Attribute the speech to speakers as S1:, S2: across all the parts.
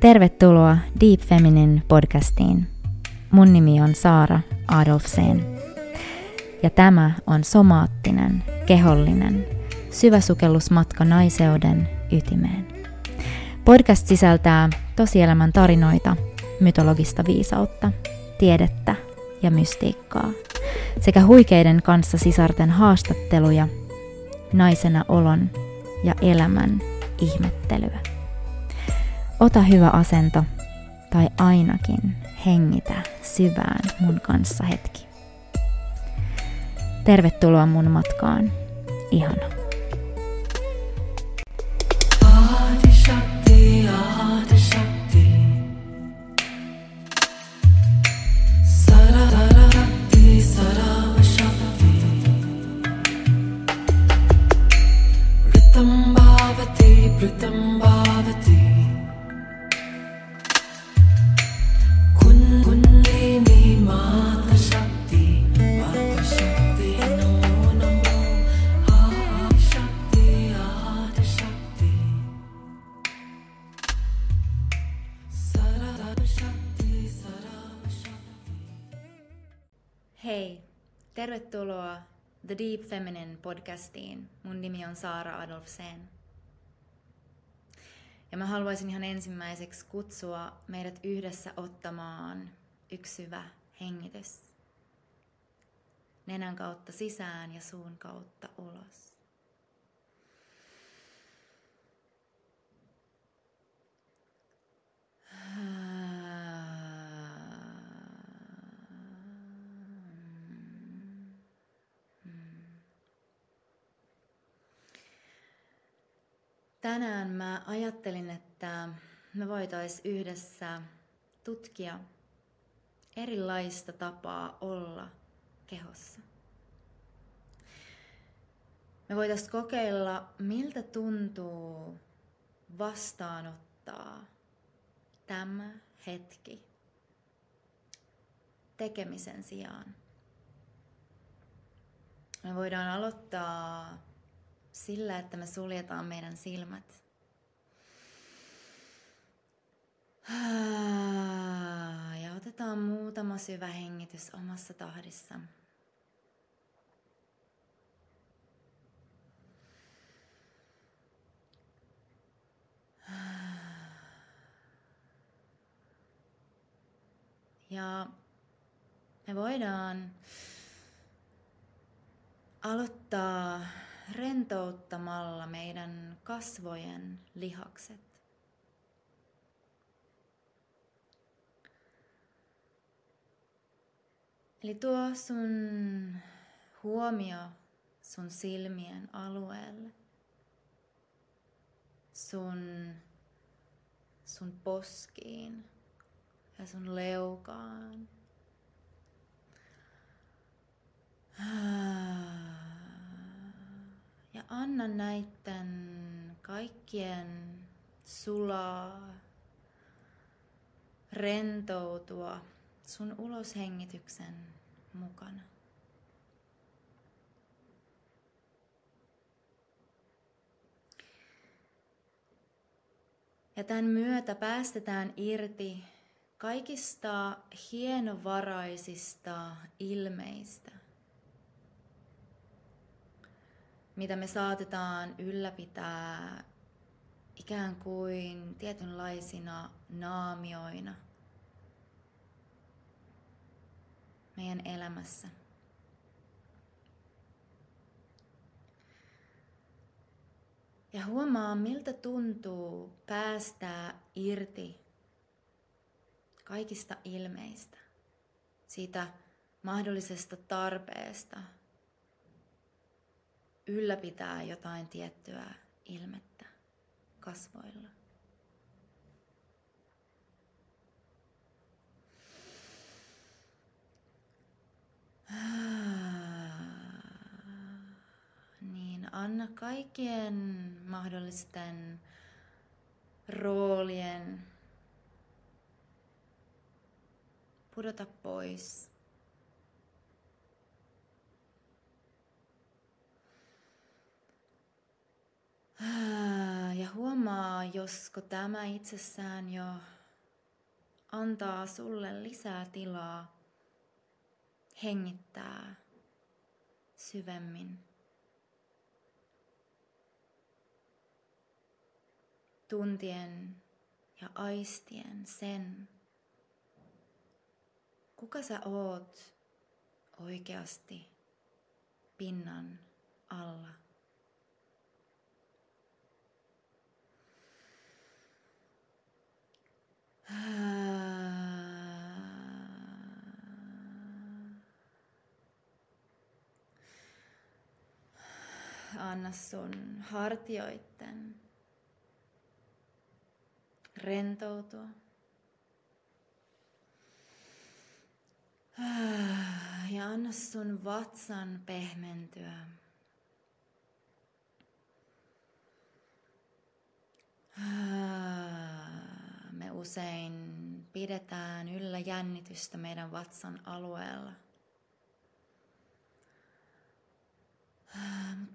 S1: Tervetuloa Deep Feminine podcastiin. Mun nimi on Saara Adolfsen. Ja tämä on somaattinen, kehollinen, syväsukellusmatka naiseuden ytimeen. Podcast sisältää tosielämän tarinoita, mytologista viisautta, tiedettä ja mystiikkaa sekä huikeiden kanssa sisarten haastatteluja, naisena olon ja elämän ihmettelyä. Ota hyvä asento tai ainakin hengitä syvään mun kanssa hetki. Tervetuloa mun matkaan. Ihana. The Deep Feminine podcastiin. Mun nimi on Saara Adolfsen. Ja mä haluaisin ihan ensimmäiseksi kutsua meidät yhdessä ottamaan yksi syvä hengitys. Nenän kautta sisään ja suun kautta ulos. Tänään mä ajattelin, että me voitais yhdessä tutkia erilaista tapaa olla kehossa. Me voitais kokeilla, miltä tuntuu vastaanottaa tämä hetki tekemisen sijaan. Me voidaan aloittaa sillä, että me suljetaan meidän silmät. Ja otetaan muutama syvä hengitys omassa tahdissa. Ja me voidaan aloittaa rentouttamalla meidän kasvojen lihakset. Eli tuo sun huomio sun silmien alueelle, sun, sun poskiin ja sun leukaan. Ah ja anna näiden kaikkien sulaa, rentoutua sun uloshengityksen mukana. Ja tämän myötä päästetään irti kaikista hienovaraisista ilmeistä – mitä me saatetaan ylläpitää ikään kuin tietynlaisina naamioina meidän elämässä. Ja huomaa, miltä tuntuu päästää irti kaikista ilmeistä, siitä mahdollisesta tarpeesta – ylläpitää jotain tiettyä ilmettä kasvoilla. Niin, anna kaikkien mahdollisten roolien pudota pois Ja huomaa, josko tämä itsessään jo antaa sulle lisää tilaa hengittää syvemmin. Tuntien ja aistien sen, kuka sä oot oikeasti pinnan alla. Anna sun hartioitten rentoutua. Ja anna sun vatsan pehmentyä. Me usein pidetään yllä jännitystä meidän vatsan alueella.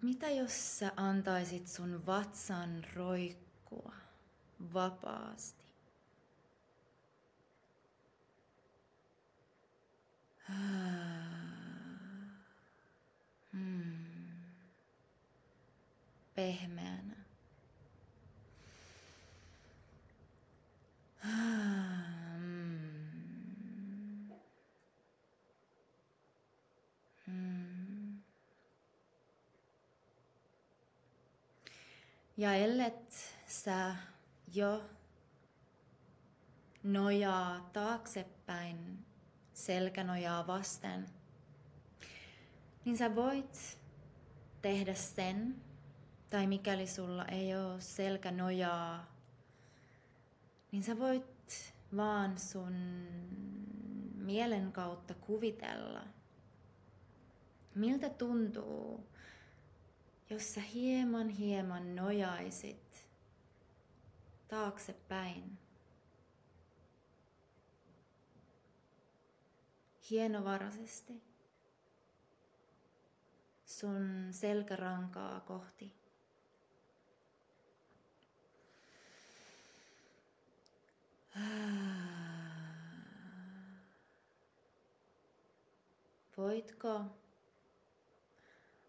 S1: Mitä jos sä antaisit sun vatsan roikkua vapaasti? Hmm. Pehmeänä. Ja ellet sä jo nojaa taaksepäin selkänojaa vasten, niin sä voit tehdä sen, tai mikäli sulla ei ole selkänojaa, niin sä voit vaan sun mielen kautta kuvitella, miltä tuntuu, jos sä hieman hieman nojaisit taaksepäin. Hienovaraisesti sun selkärankaa kohti. Voitko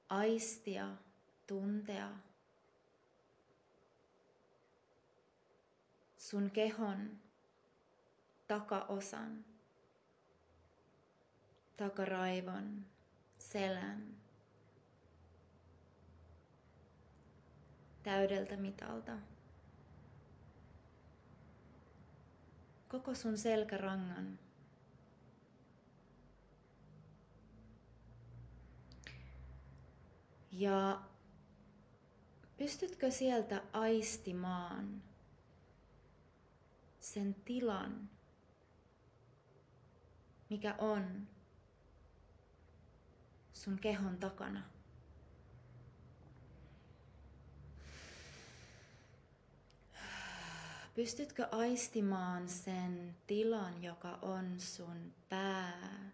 S1: aistia tuntea sun kehon takaosan, takaraivon, selän täydeltä mitalta. Koko sun selkärangan Ja Pystytkö sieltä aistimaan sen tilan, mikä on sun kehon takana? Pystytkö aistimaan sen tilan, joka on sun pää,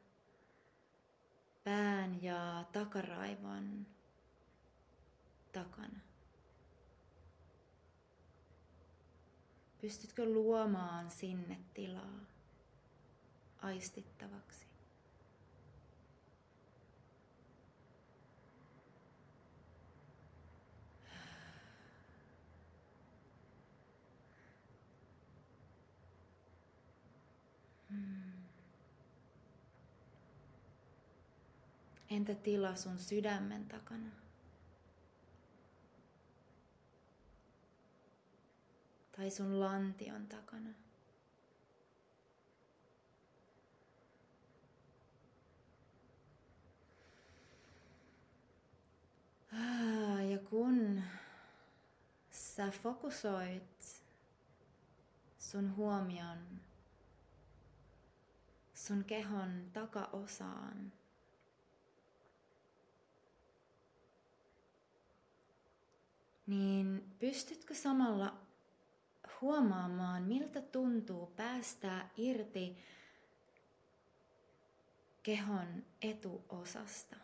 S1: pään ja takaraivon takana? Pystytkö luomaan sinne tilaa aistittavaksi? Hmm. Entä tila sun sydämen takana? tai sun lantion takana. Ah, ja kun sä fokusoit sun huomion sun kehon takaosaan, niin pystytkö samalla huomaamaan, miltä tuntuu päästää irti kehon etuosasta?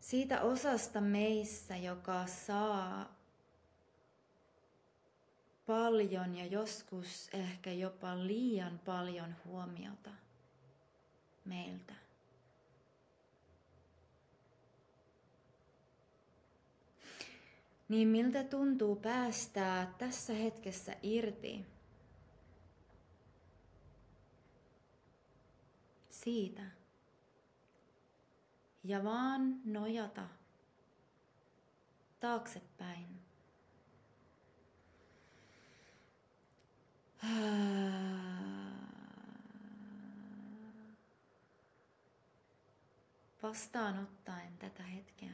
S1: Siitä osasta meissä, joka saa paljon ja joskus ehkä jopa liian paljon huomiota meiltä. Niin miltä tuntuu päästää tässä hetkessä irti siitä ja vaan nojata taaksepäin. Vastaanottaen tätä hetkeä.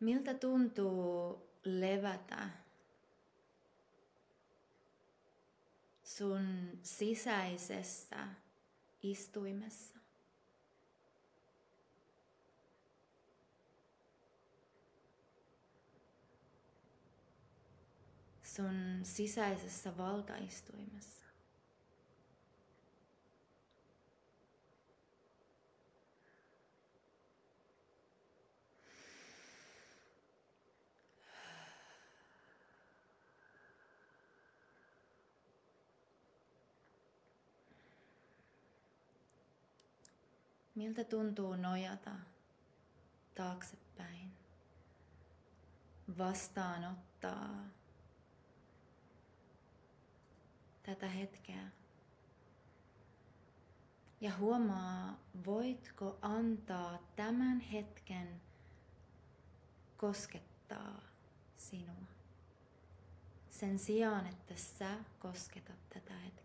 S1: Miltä tuntuu levätä sun sisäisessä istuimessa? Sun sisäisessä valtaistuimessa. Miltä tuntuu nojata taaksepäin, vastaanottaa tätä hetkeä. Ja huomaa, voitko antaa tämän hetken koskettaa sinua. Sen sijaan, että sä kosketat tätä hetkeä.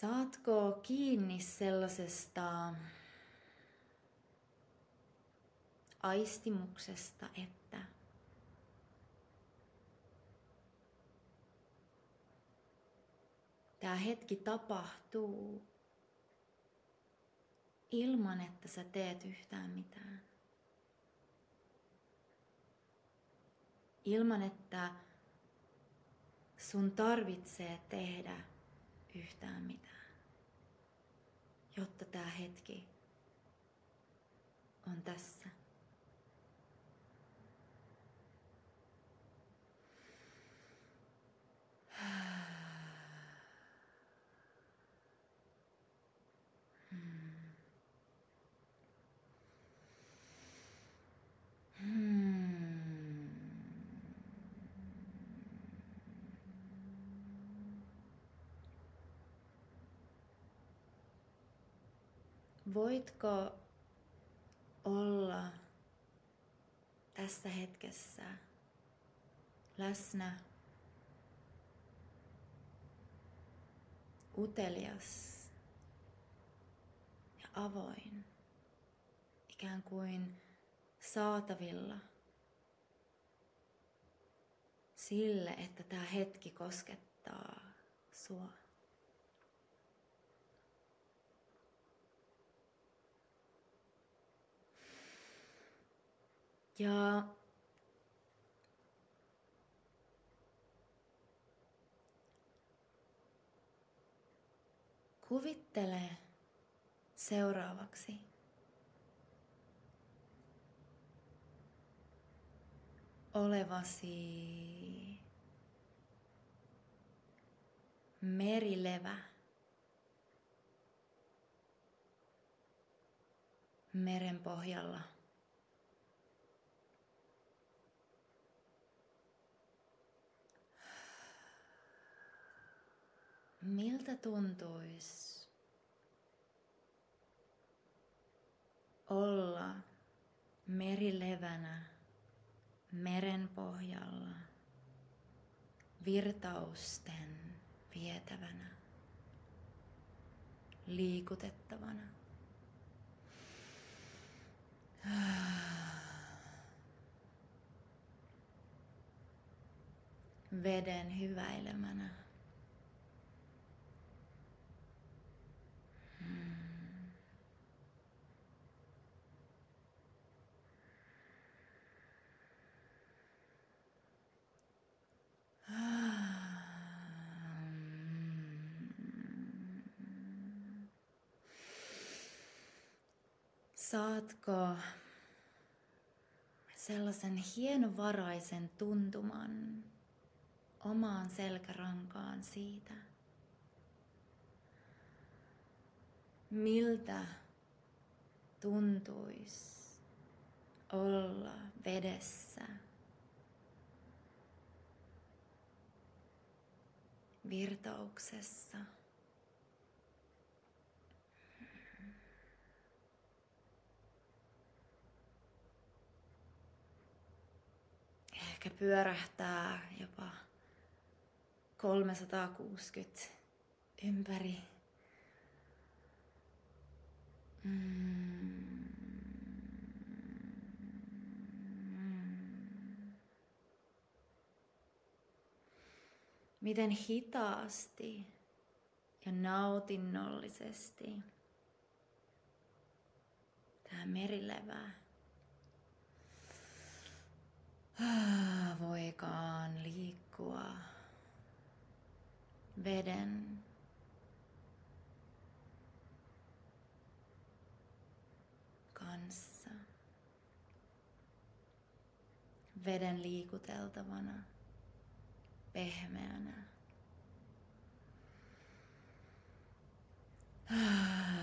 S1: Saatko kiinni sellaisesta aistimuksesta, että tämä hetki tapahtuu ilman, että sä teet yhtään mitään. Ilman, että sun tarvitsee tehdä yhtään mitään, jotta tämä hetki on tässä. Voitko olla tässä hetkessä läsnä, utelias ja avoin, ikään kuin saatavilla sille, että tämä hetki koskettaa sua. Ja kuvittele seuraavaksi olevasi merilevä. Meren pohjalla. miltä tuntuisi olla merilevänä meren pohjalla virtausten vietävänä, liikutettavana. Veden hyväilemänä. Saatko sellaisen hienovaraisen tuntuman omaan selkärankaan siitä, miltä tuntuisi olla vedessä virtauksessa. Ehkä pyörähtää jopa 360 ympäri. Mm. Miten hitaasti ja nautinnollisesti tämä merilevä voikaan liikkua veden kanssa. Veden liikuteltavana, pehmeänä.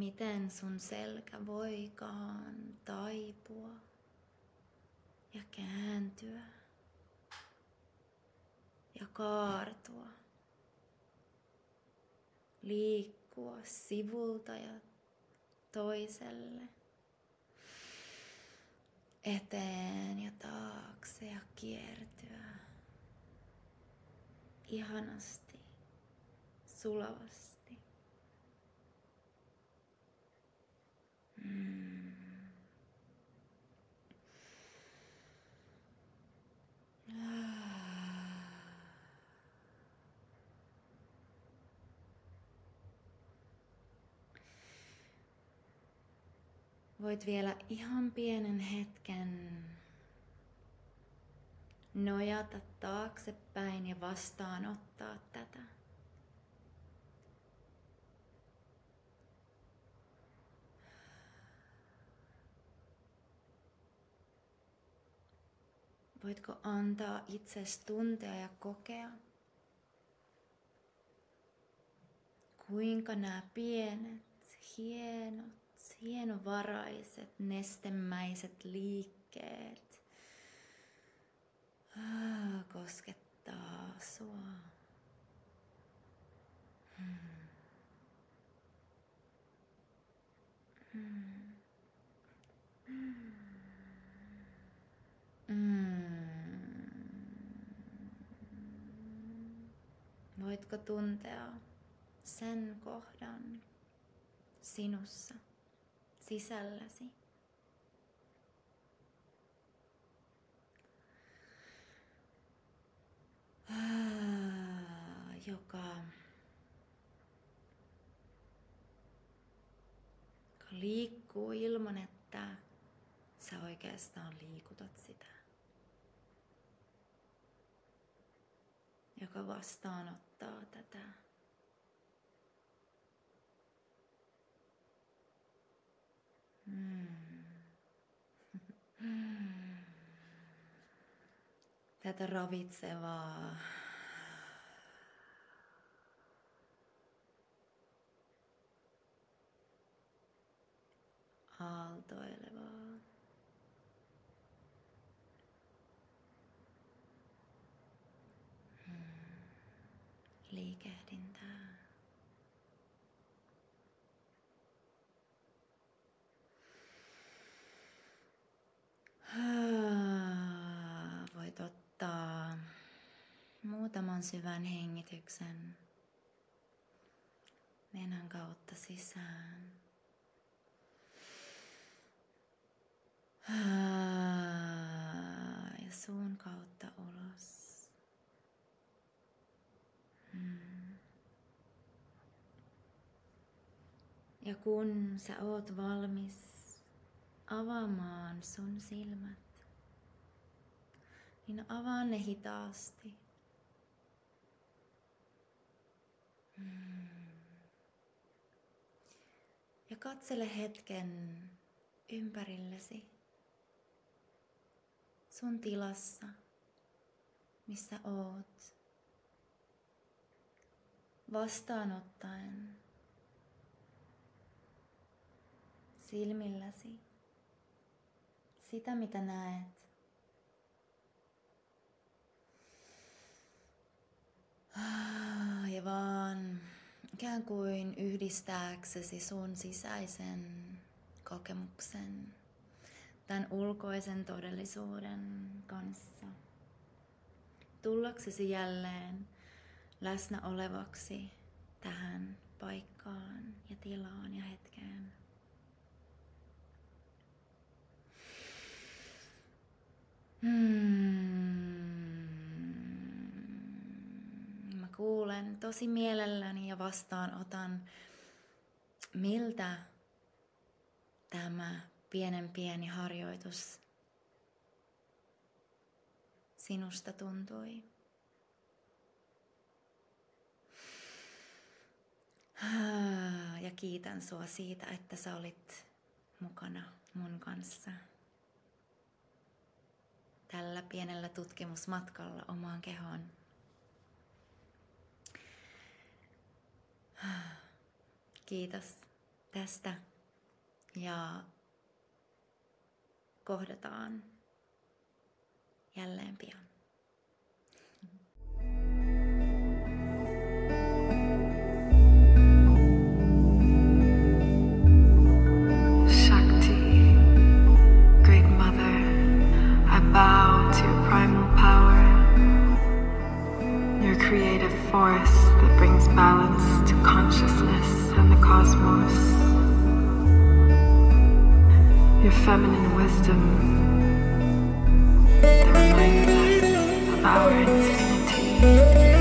S1: miten sun selkä voikaan taipua ja kääntyä ja kaartua, liikkua sivulta ja toiselle, eteen ja taakse ja kiertyä ihanasti, sulavasti. Voit vielä ihan pienen hetken nojata taaksepäin ja vastaanottaa tätä. Voitko antaa itsesi tuntea ja kokea, kuinka nämä pienet, hienot, hienovaraiset, nestemäiset liikkeet ah, koskettaa sua. Hmm. Hmm. Mm. Voitko tuntea sen kohdan sinussa, sisälläsi? Ah, joka liikkuu ilman, että sä oikeastaan liikutat sitä. joka vastaanottaa tätä. Hmm. Tätä ravitsevaa aaltoilevaa liikehdintää. Voit ottaa muutaman syvän hengityksen nenän kautta sisään. Ja suun kautta ulos. Hmm. Ja kun sä oot valmis avaamaan sun silmät, niin avaa ne hitaasti. Ja katsele hetken ympärillesi sun tilassa, missä oot, vastaanottaen silmilläsi sitä, mitä näet. Ja vaan ikään kuin yhdistääksesi sun sisäisen kokemuksen tämän ulkoisen todellisuuden kanssa. Tullaksesi jälleen läsnä olevaksi tähän paikkaan ja tilaan ja hetkeen. Hmm. Mä kuulen tosi mielelläni ja vastaanotan, miltä tämä pienen pieni harjoitus sinusta tuntui. Ja kiitän sua siitä, että sä olit mukana mun kanssa tällä pienellä tutkimusmatkalla omaan kehoon. Kiitos tästä ja kohdataan jälleen pian.
S2: Force that brings balance to consciousness and the cosmos. Your feminine wisdom that reminds us of our infinity.